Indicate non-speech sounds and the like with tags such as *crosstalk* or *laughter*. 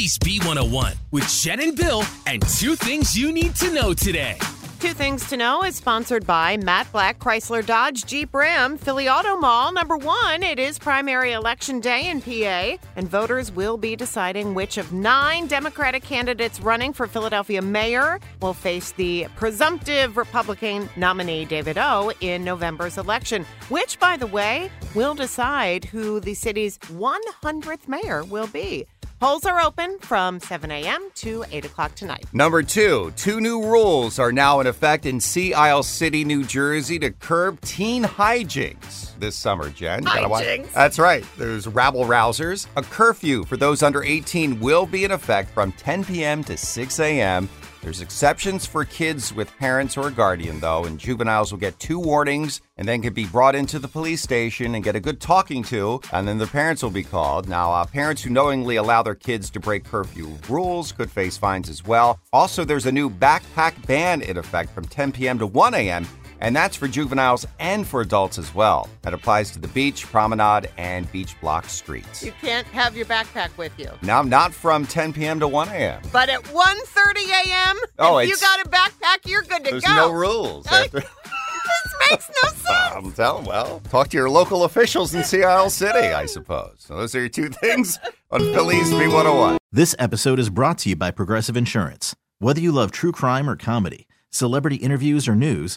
Philly's B101 with Jen and Bill and two things you need to know today. Two Things to Know is sponsored by Matt Blatt Chrysler Dodge Jeep Ram Philly Auto Mall. Number one, it is primary election day in PA, and voters will be deciding which of nine Democratic candidates running for Philadelphia mayor will face the presumptive Republican nominee David O in November's election, which, by the way, will decide who the city's 100th mayor will be. Polls are open from 7 a.m. to 8 o'clock tonight. Number two, two new rules are now in effect in Sea Isle City, New Jersey to curb teen hijinks this summer, Jen. You gotta watch- Hijinks? That's right. There's rabble rousers. A curfew for those under 18 will be in effect from 10 p.m. to 6 a.m. There's exceptions for kids with parents or a guardian, though, and juveniles will get two warnings and then can be brought into the police station and get a good talking to, and then the parents will be called. Now, uh, parents who knowingly allow their kids to break curfew rules could face fines as well. Also, there's a new backpack ban in effect from 10 p.m. to 1 a.m. And that's for juveniles and for adults as well. That applies to the beach, promenade, and beach block streets. You can't have your backpack with you. Now, not from 10 p.m. to 1 a.m. But at 1.30 a.m., Oh, if you got a backpack, you're good to There's go. no rules. After- *laughs* this makes no *laughs* sense. I'm telling, well, talk to your local officials in Sea Isle City, I suppose. So those are your two *laughs* things on Philly's B101. This episode is brought to you by Progressive Insurance. Whether you love true crime or comedy, celebrity interviews or news,